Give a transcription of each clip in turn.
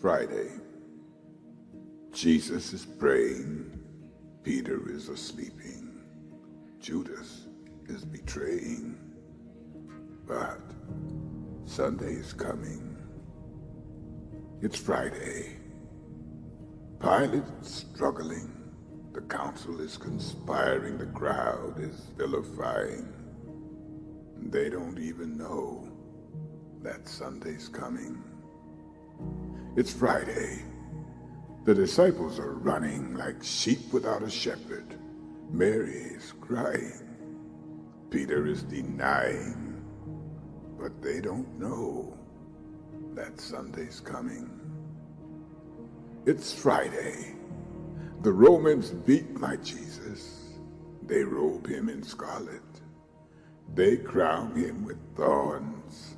Friday. Jesus is praying. Peter is asleeping. Judas is betraying. But Sunday is coming. It's Friday. Pilate is struggling. The council is conspiring. The crowd is vilifying. They don't even know that Sunday's coming. It's Friday. The disciples are running like sheep without a shepherd. Mary is crying. Peter is denying. But they don't know that Sunday's coming. It's Friday. The Romans beat my Jesus. They robe him in scarlet. They crown him with thorns.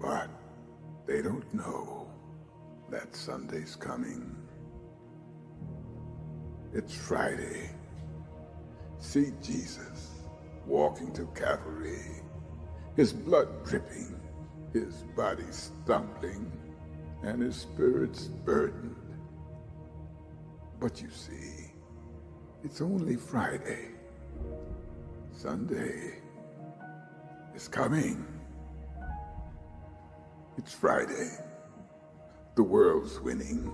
But they don't know that Sunday's coming. It's Friday. See Jesus walking to Calvary, his blood dripping, his body stumbling, and his spirit's burdened. But you see, it's only Friday. Sunday is coming. It's Friday. The world's winning.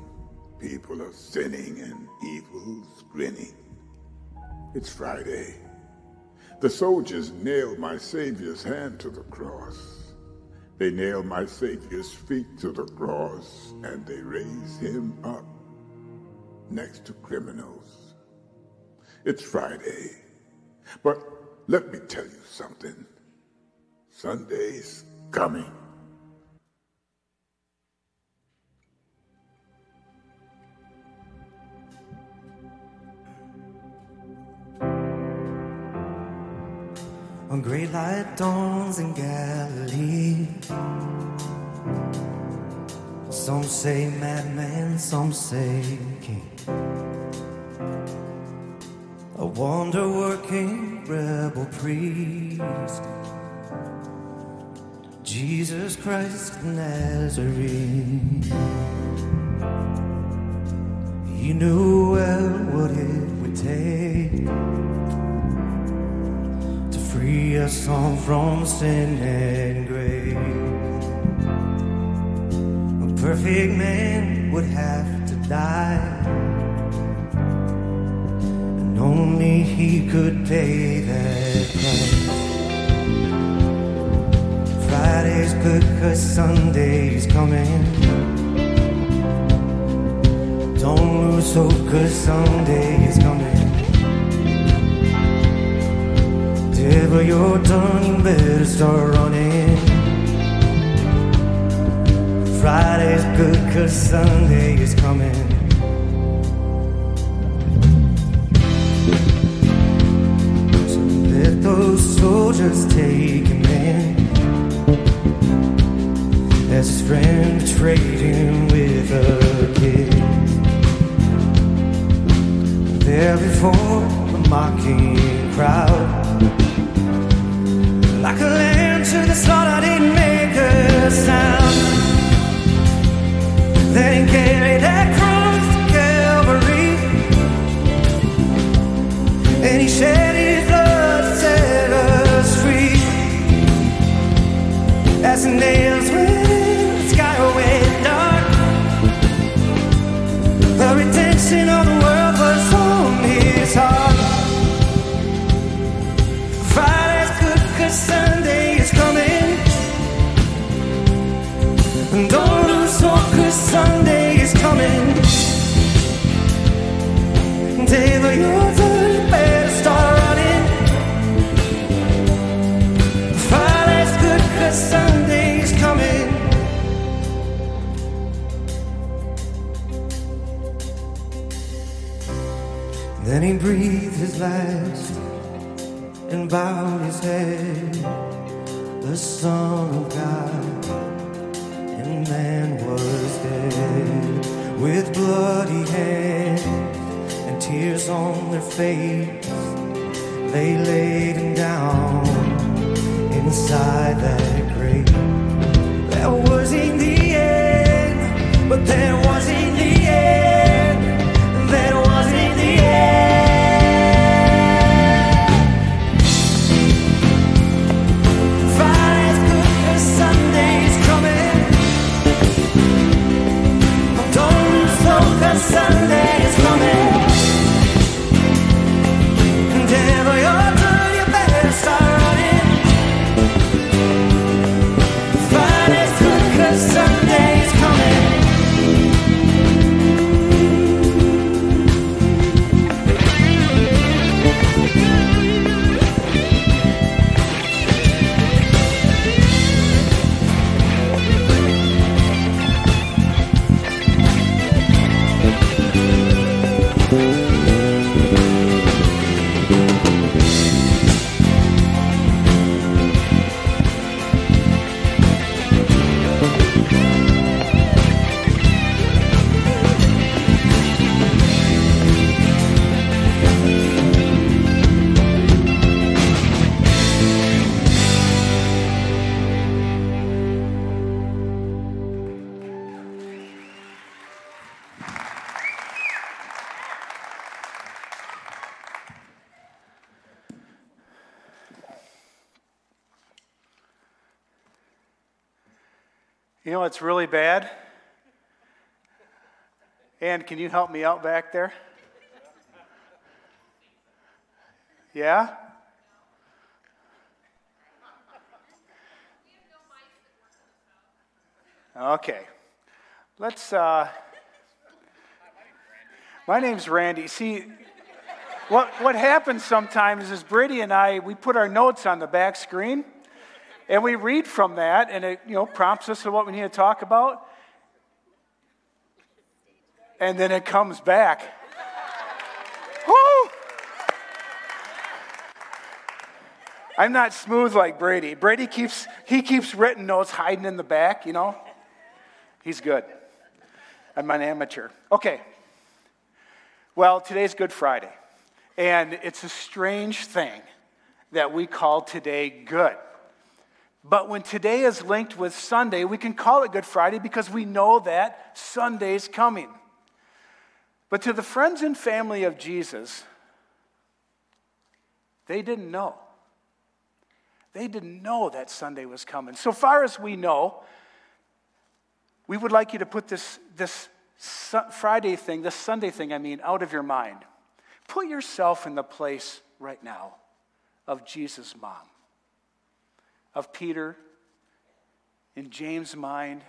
People are sinning and evil's grinning. It's Friday. The soldiers nailed my Savior's hand to the cross. They nailed my Savior's feet to the cross and they raised him up next to criminals. It's Friday. But let me tell you something. Sunday's coming. A great light dawns in Galilee. Some say madman, some say king. A wonder working rebel priest. Jesus Christ Nazarene. He knew well what it would take free us all from sin and grave. A perfect man would have to die, and only he could pay that price. Friday's good cause Sunday's coming. Don't lose hope cause Sunday is coming. Devil, you're done, you better start running. Friday's good cause Sunday is coming. So let those soldiers take him in. As his friend him with a kiss. There before the mocking crowd. Lamb to the slaughter, didn't make a sound. Then he carried that cross Calvary. And he shed his blood to set us free. As the nails went, the sky went dark. The redemption of the world was on his heart. Friday's Sunday is coming. David, you're the better start running. Friday's good cause Sunday is coming. Then he breathed his last and bowed his head. The Son of God With bloody hands and tears on their face, they laid him down inside that grave. That was in the end, but You know it's really bad? And can you help me out back there? Yeah? Okay. Let's, uh, my name's Randy. See, what, what happens sometimes is Brady and I, we put our notes on the back screen. And we read from that, and it you know, prompts us to what we need to talk about. And then it comes back. I'm not smooth like Brady. Brady keeps he keeps written notes hiding in the back, you know. He's good. I'm an amateur. Okay. Well, today's Good Friday. And it's a strange thing that we call today good. But when today is linked with Sunday, we can call it Good Friday because we know that Sunday's coming. But to the friends and family of Jesus, they didn't know. They didn't know that Sunday was coming. So far as we know, we would like you to put this, this Friday thing, this Sunday thing, I mean, out of your mind. Put yourself in the place right now of Jesus' mom of Peter, in James' mind.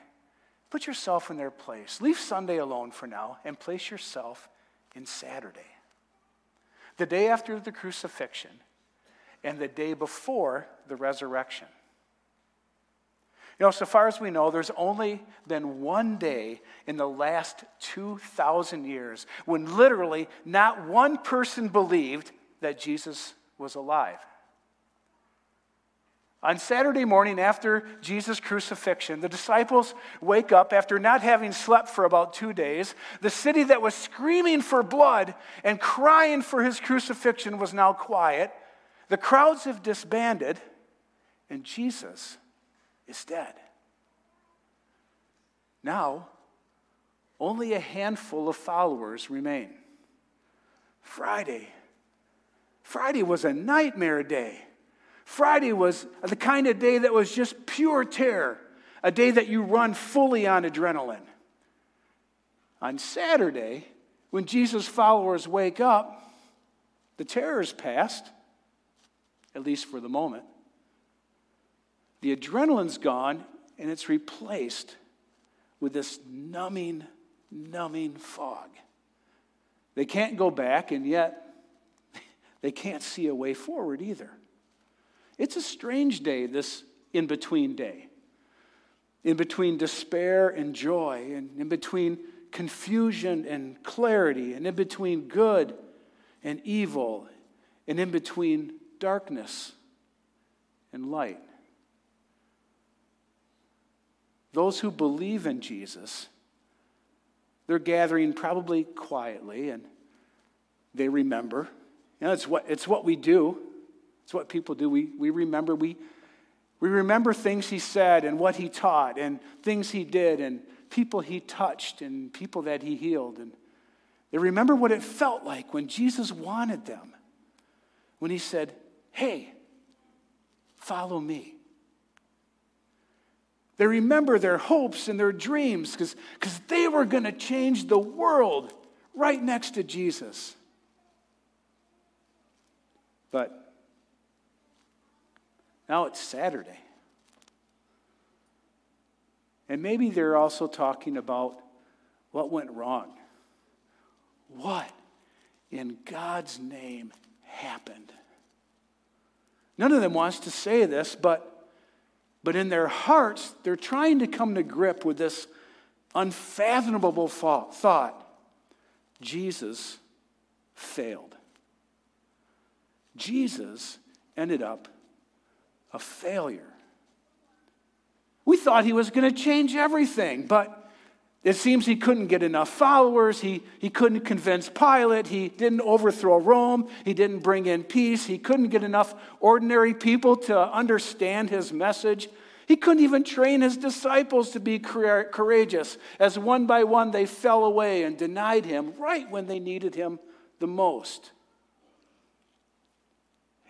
Put yourself in their place. Leave Sunday alone for now and place yourself in Saturday. The day after the crucifixion and the day before the resurrection. You know, so far as we know, there's only been one day in the last 2,000 years when literally not one person believed that Jesus was alive. On Saturday morning after Jesus' crucifixion, the disciples wake up after not having slept for about two days. The city that was screaming for blood and crying for his crucifixion was now quiet. The crowds have disbanded, and Jesus is dead. Now, only a handful of followers remain. Friday. Friday was a nightmare day. Friday was the kind of day that was just pure terror, a day that you run fully on adrenaline. On Saturday, when Jesus' followers wake up, the terror is past, at least for the moment. The adrenaline's gone, and it's replaced with this numbing, numbing fog. They can't go back, and yet they can't see a way forward either. It's a strange day, this in between day. In between despair and joy, and in between confusion and clarity, and in between good and evil, and in between darkness and light. Those who believe in Jesus, they're gathering probably quietly and they remember. You know, it's what, it's what we do. It's what people do. We, we remember, we, we remember things he said and what he taught and things he did and people he touched and people that he healed. And they remember what it felt like when Jesus wanted them, when he said, Hey, follow me. They remember their hopes and their dreams because they were going to change the world right next to Jesus. But now it's Saturday. And maybe they're also talking about what went wrong. What in God's name happened? None of them wants to say this, but, but in their hearts, they're trying to come to grip with this unfathomable thought Jesus failed. Jesus ended up a failure. We thought he was going to change everything, but it seems he couldn't get enough followers. He, he couldn't convince Pilate. He didn't overthrow Rome. He didn't bring in peace. He couldn't get enough ordinary people to understand his message. He couldn't even train his disciples to be courageous, as one by one they fell away and denied him right when they needed him the most.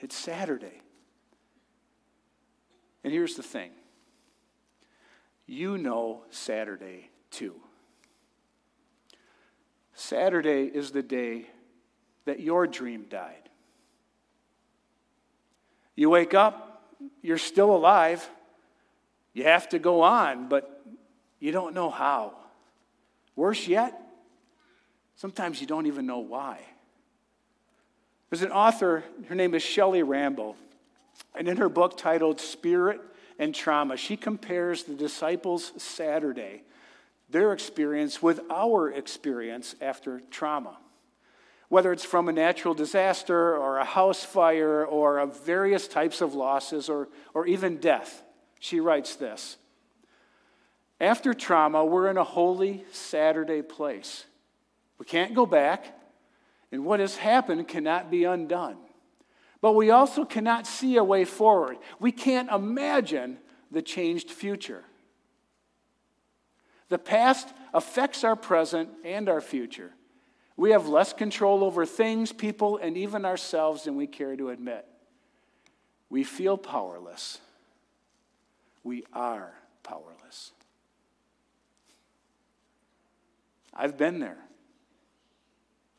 It's Saturday. And here's the thing you know Saturday too. Saturday is the day that your dream died. You wake up, you're still alive, you have to go on, but you don't know how. Worse yet, sometimes you don't even know why. There's an author, her name is Shelley Rambo, and in her book titled Spirit and Trauma, she compares the disciples' Saturday, their experience, with our experience after trauma. Whether it's from a natural disaster or a house fire or of various types of losses or, or even death. She writes this After trauma, we're in a holy Saturday place. We can't go back, and what has happened cannot be undone. But we also cannot see a way forward. We can't imagine the changed future. The past affects our present and our future. We have less control over things, people, and even ourselves than we care to admit. We feel powerless. We are powerless. I've been there.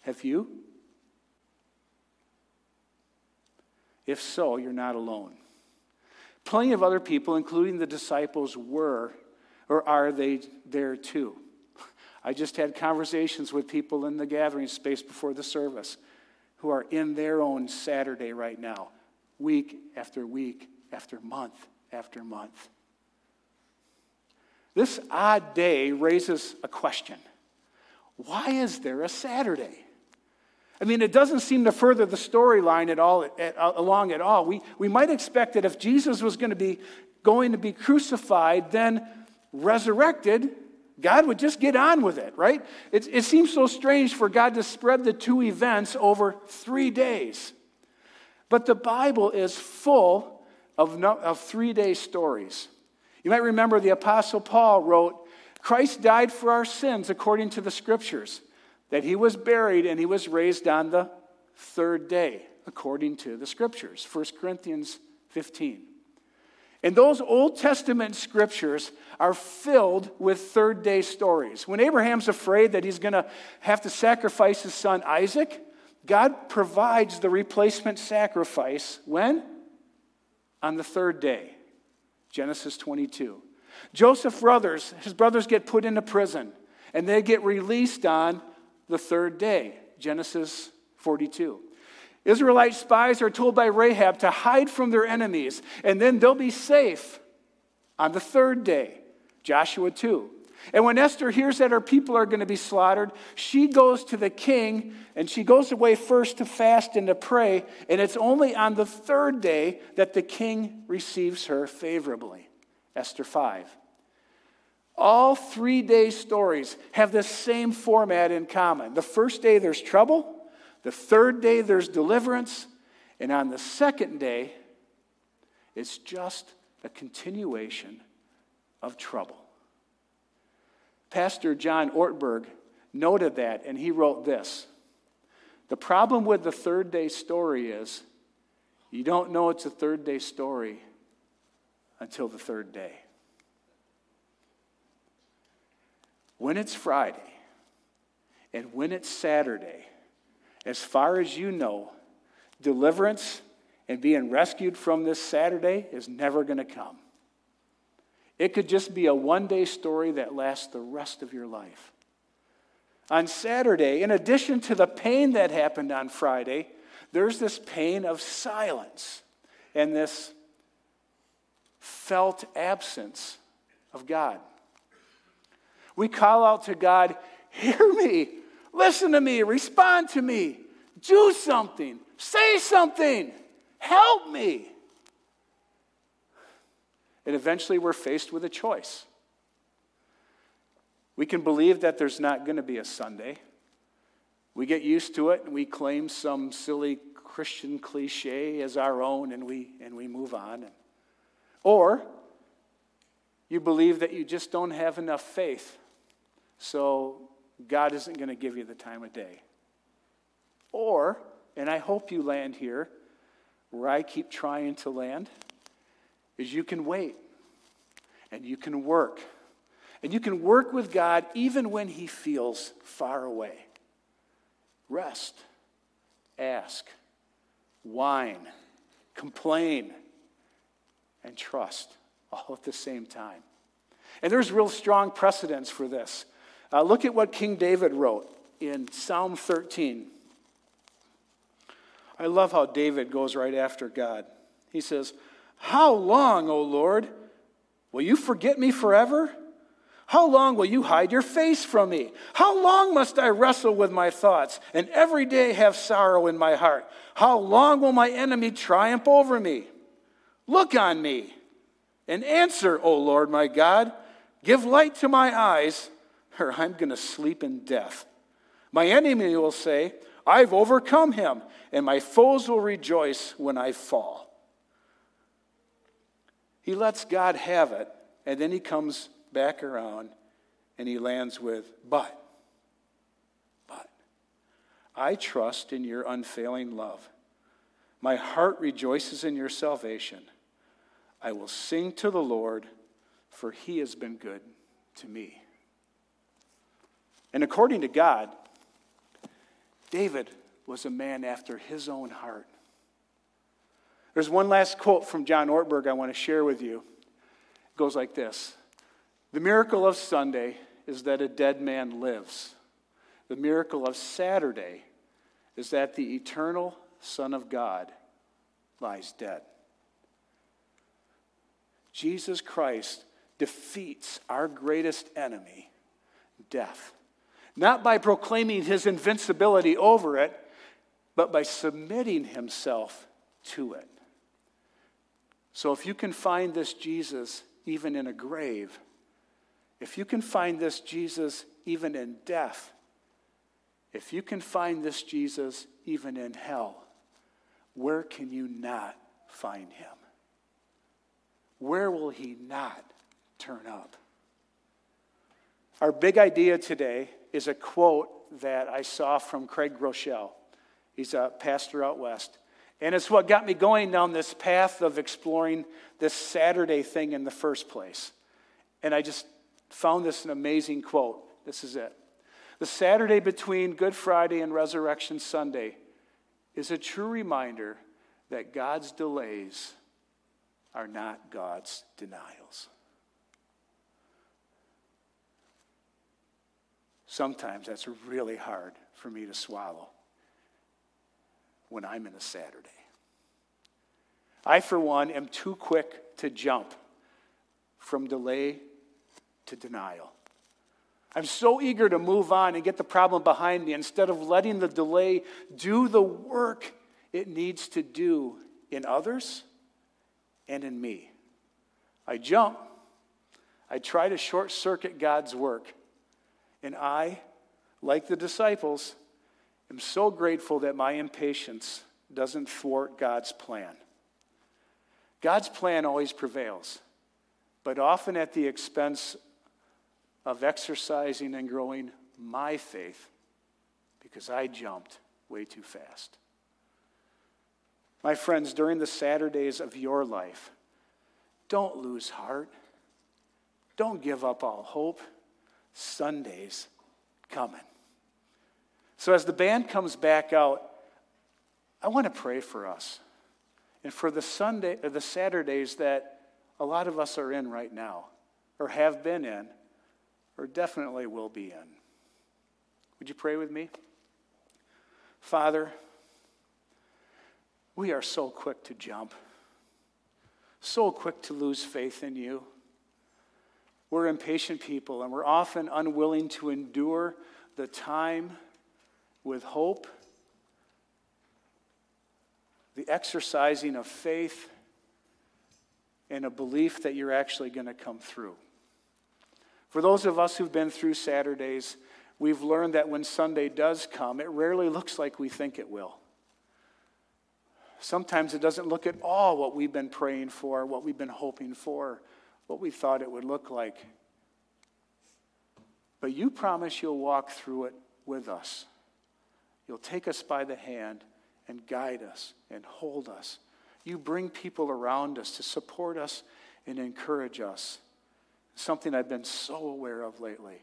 Have you? If so, you're not alone. Plenty of other people, including the disciples, were or are they there too? I just had conversations with people in the gathering space before the service who are in their own Saturday right now, week after week after month after month. This odd day raises a question Why is there a Saturday? I mean, it doesn't seem to further the storyline at all, at, uh, along at all. We, we might expect that if Jesus was going to be going to be crucified, then resurrected, God would just get on with it, right? It, it seems so strange for God to spread the two events over three days. But the Bible is full of, no, of three day stories. You might remember the Apostle Paul wrote, Christ died for our sins according to the scriptures that he was buried and he was raised on the third day, according to the scriptures. 1 Corinthians 15. And those Old Testament scriptures are filled with third day stories. When Abraham's afraid that he's going to have to sacrifice his son Isaac, God provides the replacement sacrifice when? On the third day. Genesis 22. Joseph's brothers, his brothers get put into prison and they get released on the third day, Genesis 42. Israelite spies are told by Rahab to hide from their enemies, and then they'll be safe on the third day, Joshua 2. And when Esther hears that her people are going to be slaughtered, she goes to the king and she goes away first to fast and to pray. And it's only on the third day that the king receives her favorably. Esther 5. All three day stories have the same format in common. The first day, there's trouble. The third day, there's deliverance. And on the second day, it's just a continuation of trouble. Pastor John Ortberg noted that, and he wrote this The problem with the third day story is you don't know it's a third day story until the third day. When it's Friday and when it's Saturday, as far as you know, deliverance and being rescued from this Saturday is never going to come. It could just be a one day story that lasts the rest of your life. On Saturday, in addition to the pain that happened on Friday, there's this pain of silence and this felt absence of God. We call out to God, Hear me, listen to me, respond to me, do something, say something, help me. And eventually we're faced with a choice. We can believe that there's not going to be a Sunday. We get used to it and we claim some silly Christian cliche as our own and we, and we move on. Or you believe that you just don't have enough faith, so God isn't going to give you the time of day. Or, and I hope you land here, where I keep trying to land is you can wait and you can work. And you can work with God even when He feels far away. Rest, ask, whine, complain, and trust all at the same time. And there's real strong precedence for this. Uh, look at what King David wrote in Psalm 13. I love how David goes right after God. He says, how long, O Lord? Will you forget me forever? How long will you hide your face from me? How long must I wrestle with my thoughts and every day have sorrow in my heart? How long will my enemy triumph over me? Look on me and answer, O Lord my God. Give light to my eyes, or I'm going to sleep in death. My enemy will say, I've overcome him, and my foes will rejoice when I fall. He lets God have it, and then he comes back around and he lands with, but, but, I trust in your unfailing love. My heart rejoices in your salvation. I will sing to the Lord, for he has been good to me. And according to God, David was a man after his own heart. There's one last quote from John Ortberg I want to share with you. It goes like this The miracle of Sunday is that a dead man lives. The miracle of Saturday is that the eternal Son of God lies dead. Jesus Christ defeats our greatest enemy, death. Not by proclaiming his invincibility over it, but by submitting himself to it. So if you can find this Jesus even in a grave, if you can find this Jesus even in death, if you can find this Jesus even in hell, where can you not find him? Where will he not turn up? Our big idea today is a quote that I saw from Craig Groeschel. He's a pastor out west. And it's what got me going down this path of exploring this Saturday thing in the first place. And I just found this an amazing quote. This is it. The Saturday between Good Friday and Resurrection Sunday is a true reminder that God's delays are not God's denials. Sometimes that's really hard for me to swallow when I'm in a Saturday. I, for one, am too quick to jump from delay to denial. I'm so eager to move on and get the problem behind me instead of letting the delay do the work it needs to do in others and in me. I jump. I try to short circuit God's work. And I, like the disciples, am so grateful that my impatience doesn't thwart God's plan. God's plan always prevails, but often at the expense of exercising and growing my faith because I jumped way too fast. My friends, during the Saturdays of your life, don't lose heart. Don't give up all hope. Sunday's coming. So, as the band comes back out, I want to pray for us and for the Sunday or the Saturdays that a lot of us are in right now, or have been in, or definitely will be in. Would you pray with me? Father, we are so quick to jump, so quick to lose faith in you. We're impatient people, and we're often unwilling to endure the time with hope, the exercising of faith, and a belief that you're actually going to come through. For those of us who've been through Saturdays, we've learned that when Sunday does come, it rarely looks like we think it will. Sometimes it doesn't look at all what we've been praying for, what we've been hoping for, what we thought it would look like. But you promise you'll walk through it with us. You'll take us by the hand and guide us and hold us. You bring people around us to support us and encourage us. Something I've been so aware of lately.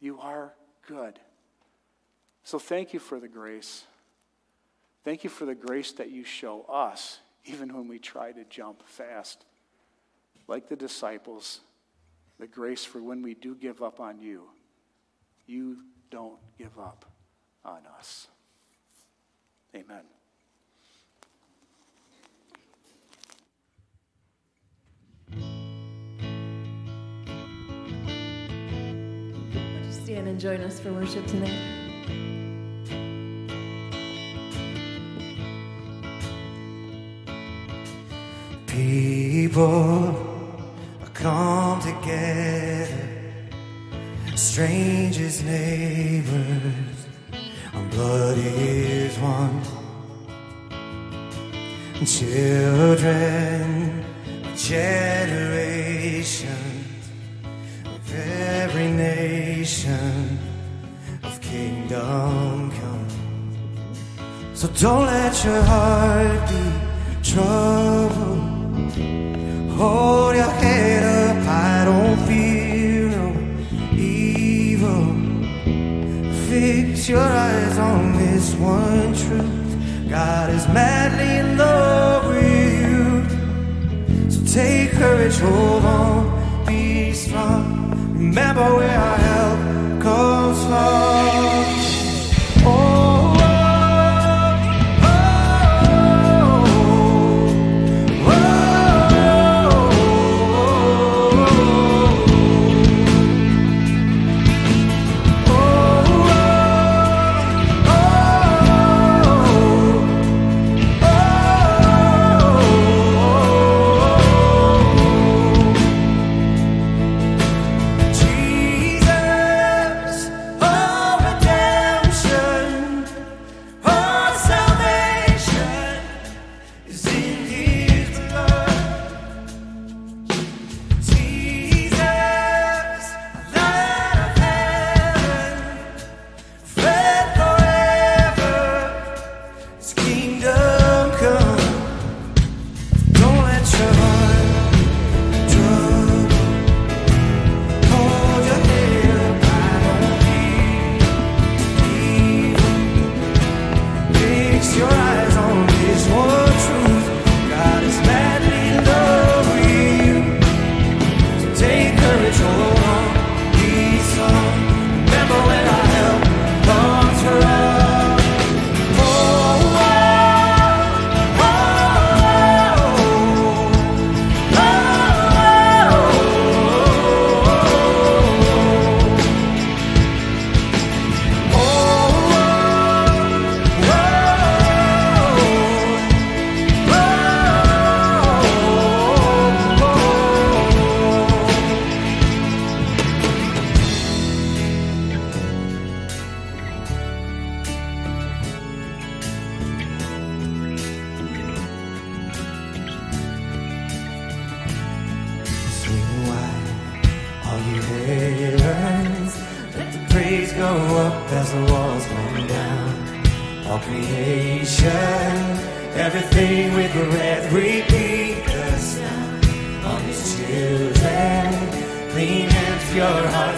You are good. So thank you for the grace. Thank you for the grace that you show us, even when we try to jump fast. Like the disciples, the grace for when we do give up on you, you don't give up on us. Amen. Would you stand and join us for worship tonight? People come together, strangers, neighbors, our blood is one. Children, generations of every nation of kingdom come. So don't let your heart be troubled. Hold your head God is madly in love with you. So take courage, hold on, be strong. Remember where our help comes from. creation, everything with breath repeat us now. On his children, clean and pure heart.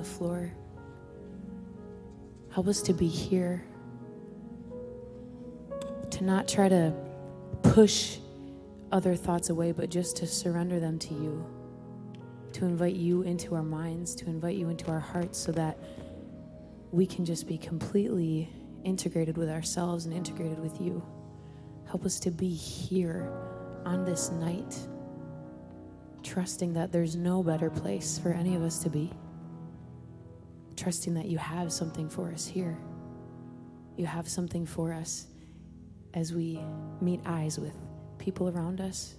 The floor, Help us to be here. To not try to push other thoughts away, but just to surrender them to you. To invite you into our minds, to invite you into our hearts so that we can just be completely integrated with ourselves and integrated with you. Help us to be here on this night, trusting that there's no better place for any of us to be, trusting that you have something for us here. You have something for us as we meet eyes with people around us,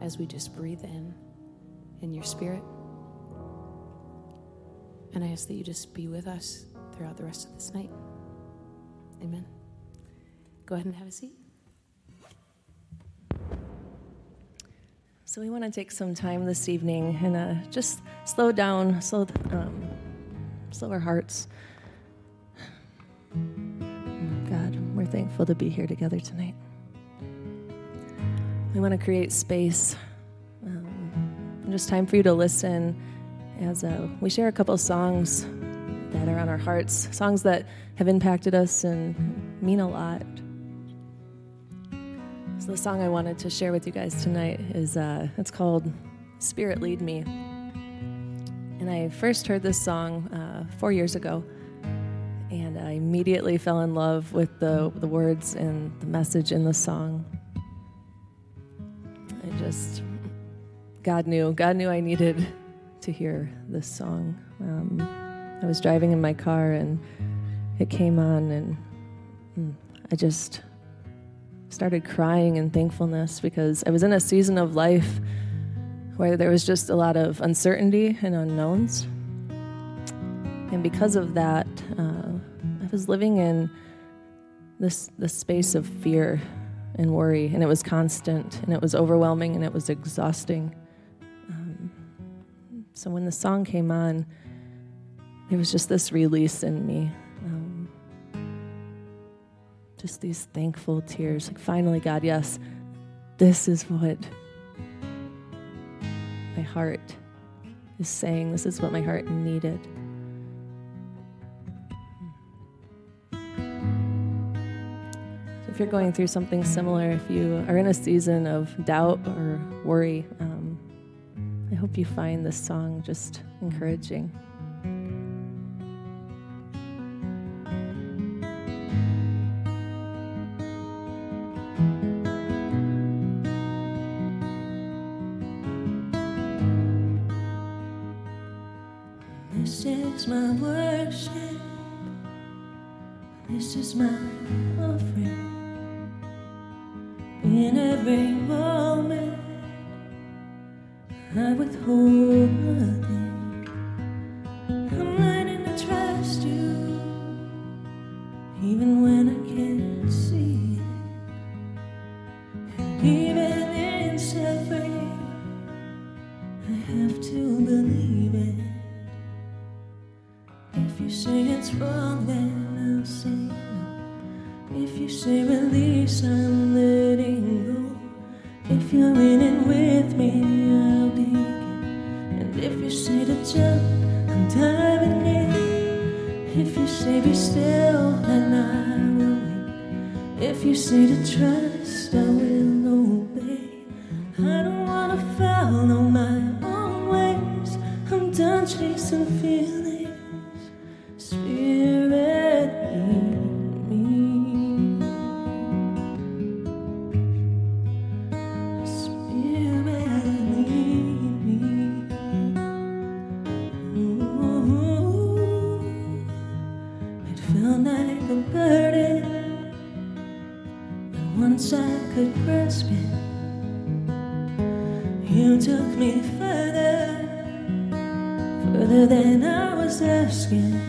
as we just breathe in in your spirit. And I ask that you just be with us throughout the rest of this night. Amen. Go ahead and have a seat. So we want to take some time this evening and uh, just slow down, slow, um, slow our hearts. God, we're thankful to be here together tonight. We want to create space, um, just time for you to listen as uh, we share a couple songs that are on our hearts, songs that have impacted us and mean a lot. So the song I wanted to share with you guys tonight is uh, it's called "Spirit Lead Me," and I first heard this song uh, four years ago, and I immediately fell in love with the the words and the message in the song. I just God knew God knew I needed to hear this song. Um, I was driving in my car and it came on, and mm, I just started crying in thankfulness because I was in a season of life where there was just a lot of uncertainty and unknowns. And because of that, uh, I was living in this, this space of fear and worry, and it was constant, and it was overwhelming, and it was exhausting. Um, so when the song came on, there was just this release in me just these thankful tears. Like, finally, God, yes, this is what heart is saying. This is what my heart needed. So, if you're going through something similar, if you are in a season of doubt or worry, um, I hope you find this song just encouraging. This could grasp it, you took me further, further than I was asking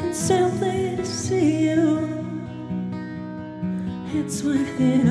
and simply to see you. It's worth it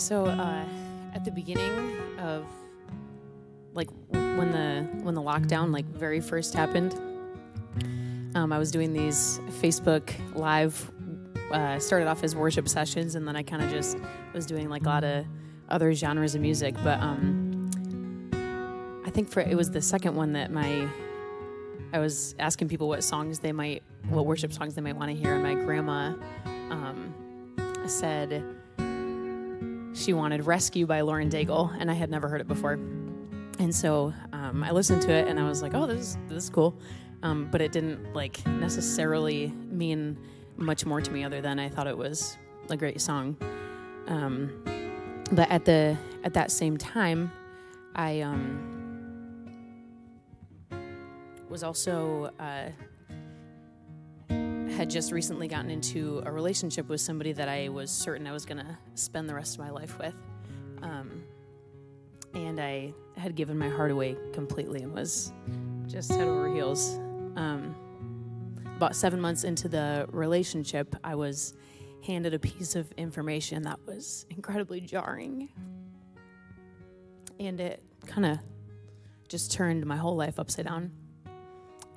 So uh, at the beginning of like when the when the lockdown like very first happened, um, I was doing these Facebook live. Uh, started off as worship sessions, and then I kind of just was doing like a lot of other genres of music. But um, I think for it was the second one that my I was asking people what songs they might, what worship songs they might want to hear, and my grandma um, said she wanted Rescue by Lauren Daigle, and I had never heard it before. And so um, I listened to it, and I was like, "Oh, this is this is cool," um, but it didn't like necessarily mean much more to me other than I thought it was a great song. Um, but at the at that same time, I um, was also uh, had just recently gotten into a relationship with somebody that I was certain I was going to spend the rest of my life with. Um, and I had given my heart away completely and was just head over heels. Um, about seven months into the relationship, I was handed a piece of information that was incredibly jarring. And it kind of just turned my whole life upside down.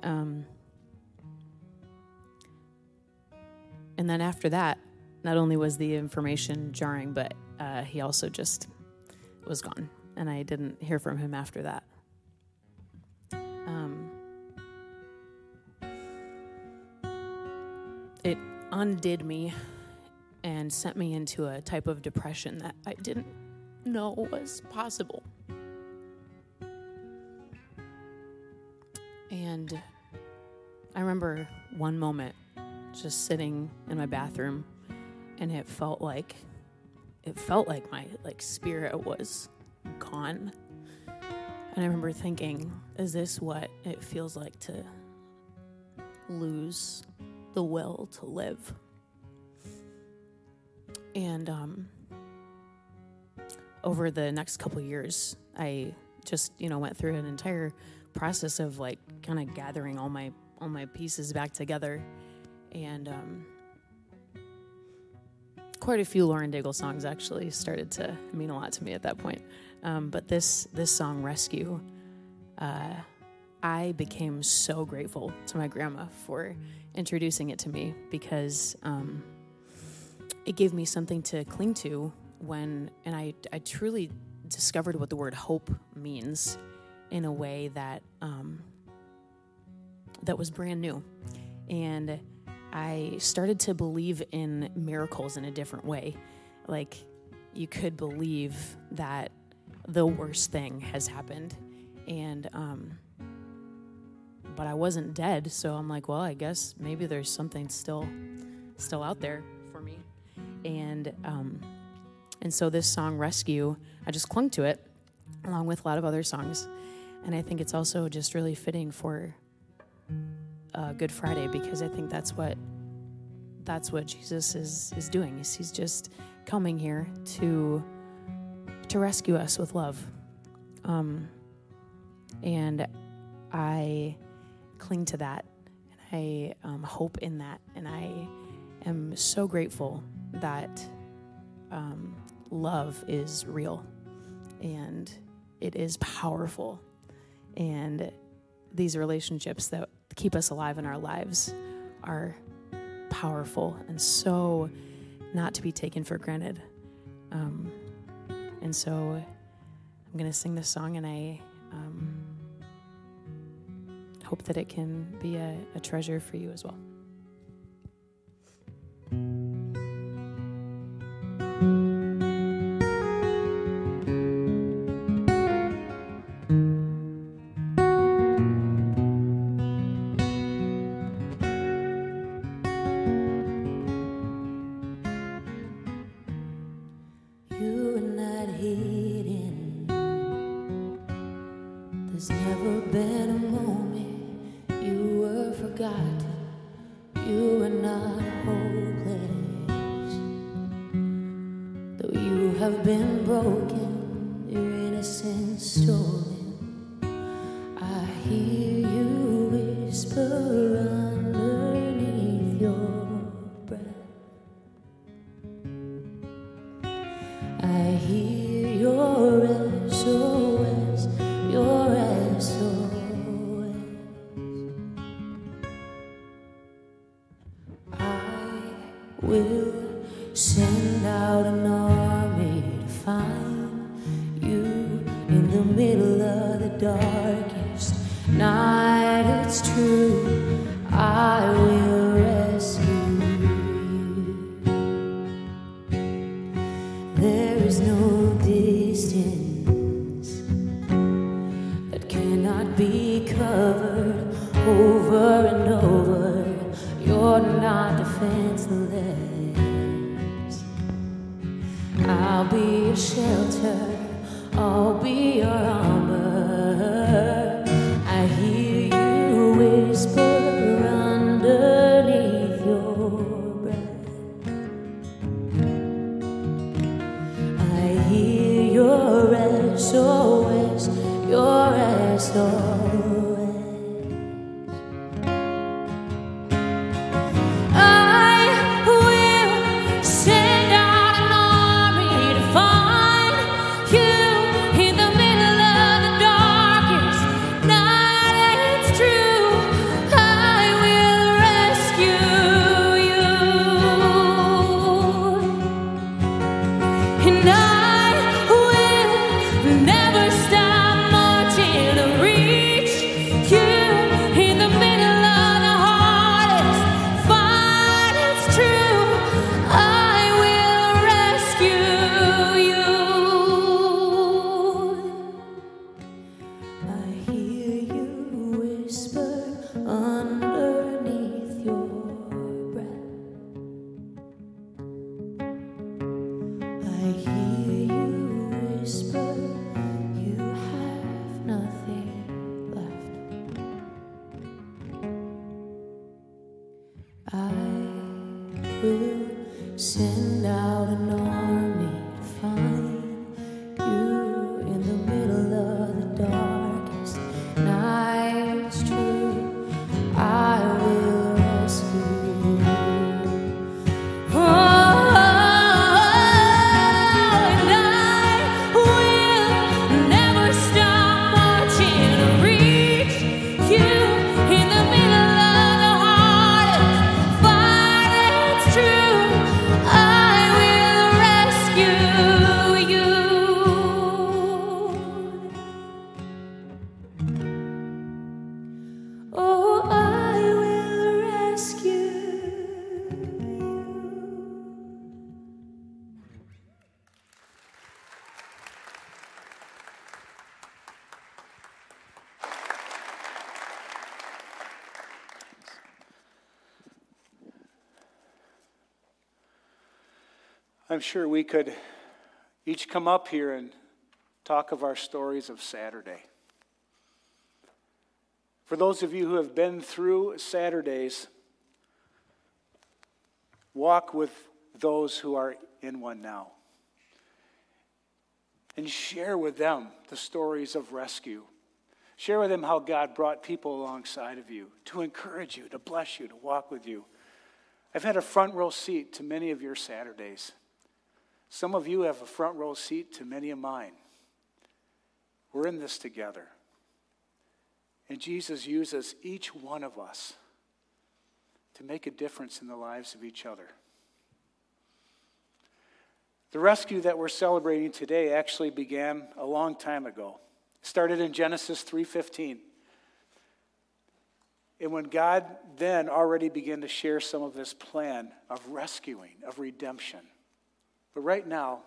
Um, And then after that, not only was the information jarring, but uh, he also just was gone. And I didn't hear from him after that. Um, it undid me and sent me into a type of depression that I didn't know was possible. And I remember one moment just sitting in my bathroom and it felt like it felt like my like spirit was gone. And I remember thinking, is this what it feels like to lose the will to live? And um, over the next couple years, I just you know went through an entire process of like kind of gathering all my all my pieces back together, and um, quite a few Lauren Daigle songs actually started to mean a lot to me at that point. Um, but this this song "Rescue," uh, I became so grateful to my grandma for introducing it to me because um, it gave me something to cling to when, and I I truly discovered what the word hope means in a way that um, that was brand new, and I started to believe in miracles in a different way. Like you could believe that the worst thing has happened, and um, but I wasn't dead, so I'm like, well, I guess maybe there's something still still out there for me, and um, and so this song "Rescue," I just clung to it along with a lot of other songs, and I think it's also just really fitting for uh, Good Friday because I think that's what that's what Jesus is is doing. Is he's just coming here to to rescue us with love, um, and I cling to that, and I um, hope in that, and I am so grateful that um, love is real, and it is powerful, and these relationships that keep us alive in our lives are powerful and so not to be taken for granted. Um, and so I'm going to sing this song, and I um, hope that it can be a, a treasure for you as well. Your SOS, your. I I'm sure we could each come up here and talk of our stories of Saturday. For those of you who have been through Saturdays, walk with those who are in one now and share with them the stories of rescue. Share with them how God brought people alongside of you to encourage you, to bless you, to walk with you. I've had a front row seat to many of your Saturdays. Some of you have a front row seat to many of mine. We're in this together. And Jesus uses each one of us to make a difference in the lives of each other. The rescue that we're celebrating today actually began a long time ago. It started in Genesis 3:15. And when God then already began to share some of this plan of rescuing, of redemption. But right now,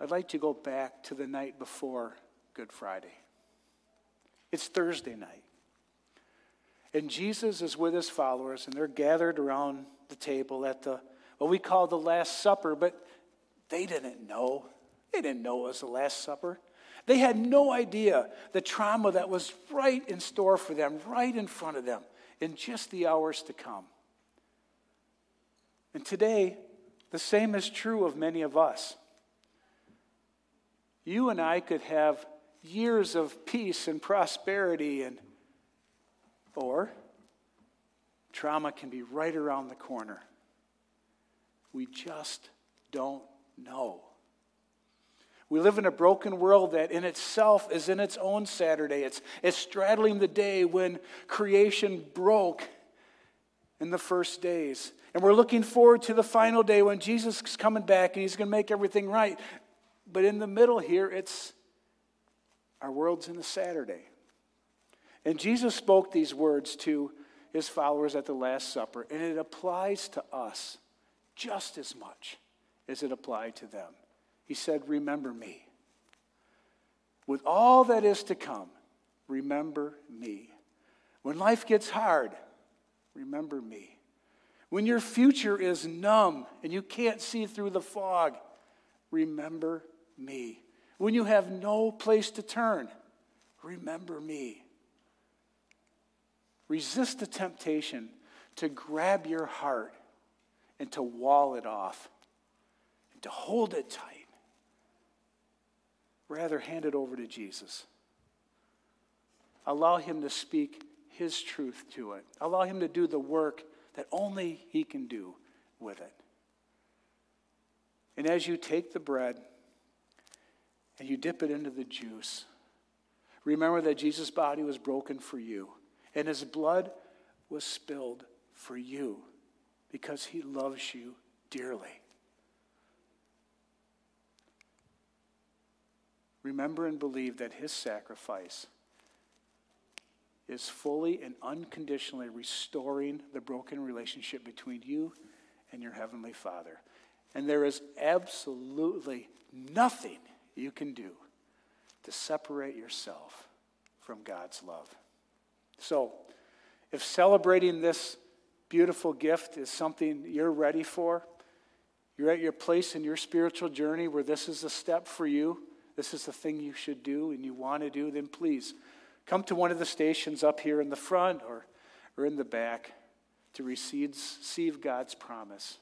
I'd like to go back to the night before Good Friday. It's Thursday night. And Jesus is with his followers, and they're gathered around the table at the, what we call the Last Supper, but they didn't know. They didn't know it was the Last Supper. They had no idea the trauma that was right in store for them, right in front of them, in just the hours to come. And today, the same is true of many of us. You and I could have years of peace and prosperity and or trauma can be right around the corner. We just don't know. We live in a broken world that in itself is in its own Saturday. It's, it's straddling the day when creation broke in the first days. And we're looking forward to the final day when Jesus is coming back and he's going to make everything right. But in the middle here, it's our world's in a Saturday. And Jesus spoke these words to his followers at the Last Supper, and it applies to us just as much as it applied to them. He said, Remember me. With all that is to come, remember me. When life gets hard, remember me. When your future is numb and you can't see through the fog, remember me. When you have no place to turn, remember me. Resist the temptation to grab your heart and to wall it off and to hold it tight. Rather, hand it over to Jesus. Allow Him to speak His truth to it. Allow Him to do the work that only He can do with it. And as you take the bread and you dip it into the juice, remember that Jesus' body was broken for you and His blood was spilled for you because He loves you dearly. Remember and believe that His sacrifice is fully and unconditionally restoring the broken relationship between you and your Heavenly Father. And there is absolutely nothing you can do to separate yourself from God's love. So, if celebrating this beautiful gift is something you're ready for, you're at your place in your spiritual journey where this is a step for you, this is the thing you should do and you want to do, then please come to one of the stations up here in the front or, or in the back to receive, receive God's promise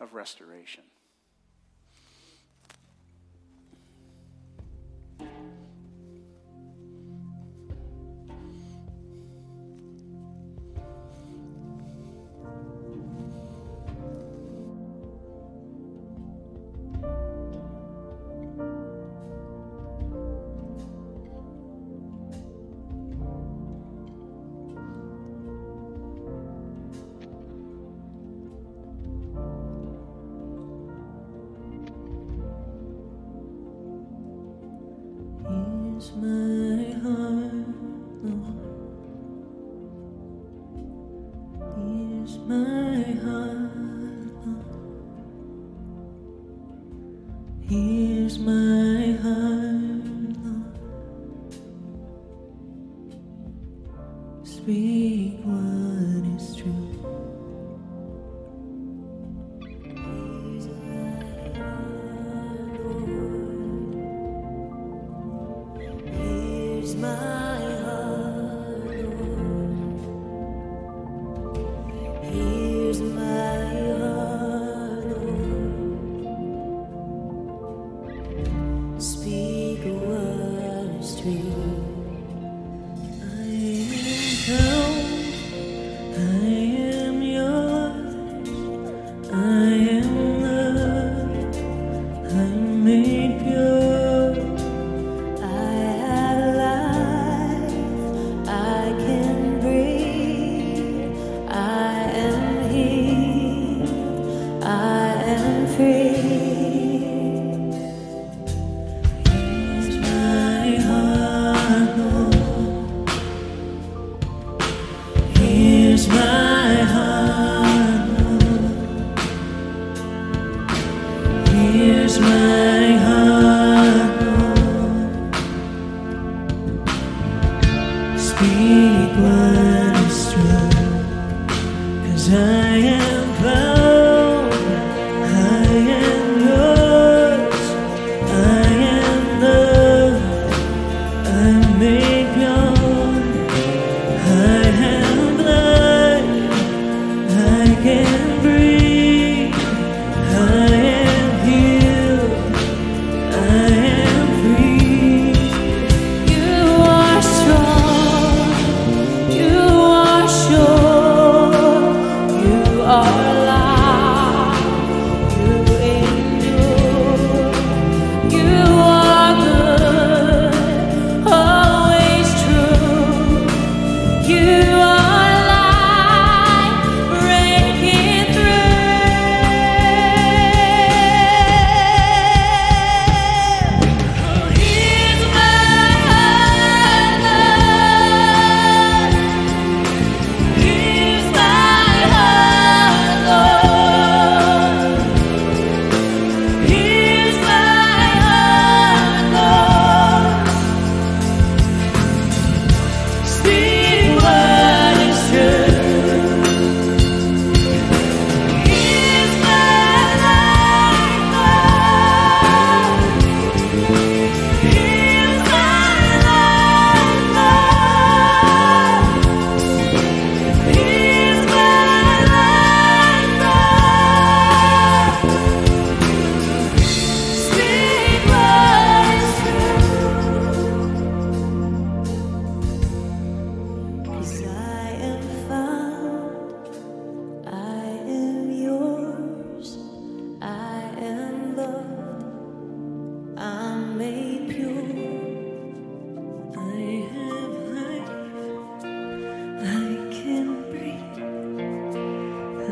of restoration.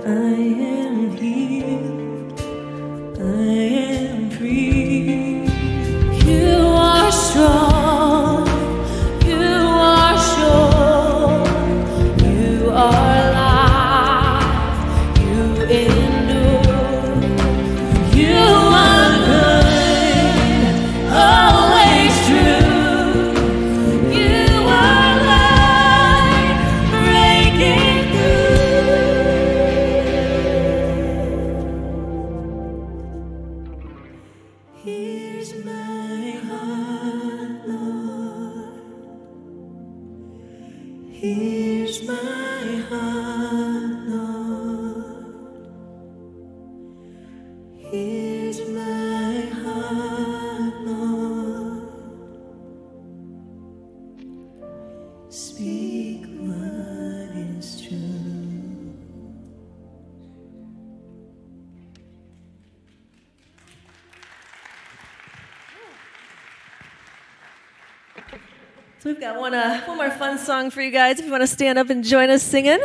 I am healed, I am free. Song for you guys if you want to stand up and join us singing.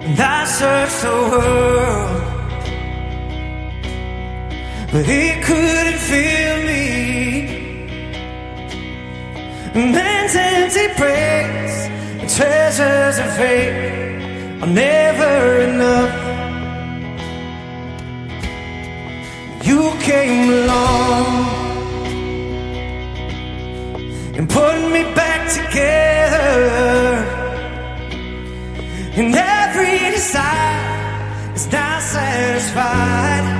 And I searched the world, but it couldn't fill me. Man's empty and treasures of faith are never enough. You came along and put me back together. And every desire is now satisfied